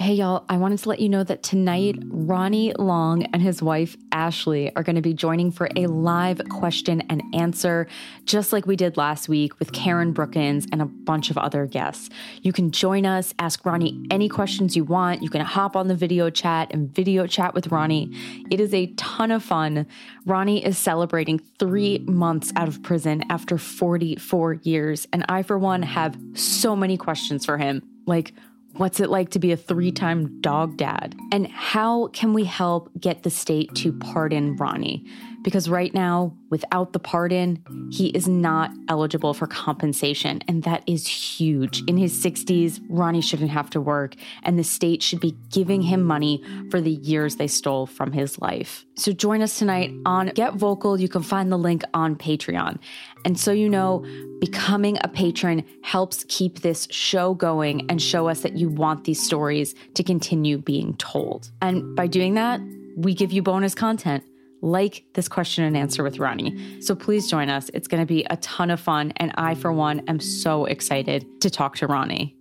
Hey, y'all, I wanted to let you know that tonight, Ronnie Long and his wife, AshLeigh, are going to be joining for a live question and answer, just like we did last week with Karen Brookins and a bunch of other guests. You can join us, ask Ronnie any questions you want. You can hop on the video chat and video chat with Ronnie. It is a ton of fun. Ronnie is celebrating three months out of prison after 44 years, and I, for one, have so many questions for him. Like, What's it like to be a three time dog dad? And how can we help get the state to pardon Ronnie? Because right now, without the pardon, he is not eligible for compensation. And that is huge. In his 60s, Ronnie shouldn't have to work, and the state should be giving him money for the years they stole from his life. So join us tonight on GetVokl. You can find the link on Patreon. And so you know, becoming a patron helps keep this show going and show us that you want these stories to continue being told. And by doing that, we give you bonus content like this question and answer with Ronnie. So please join us. It's going to be a ton of fun. And I, for one, am so excited to talk to Ronnie.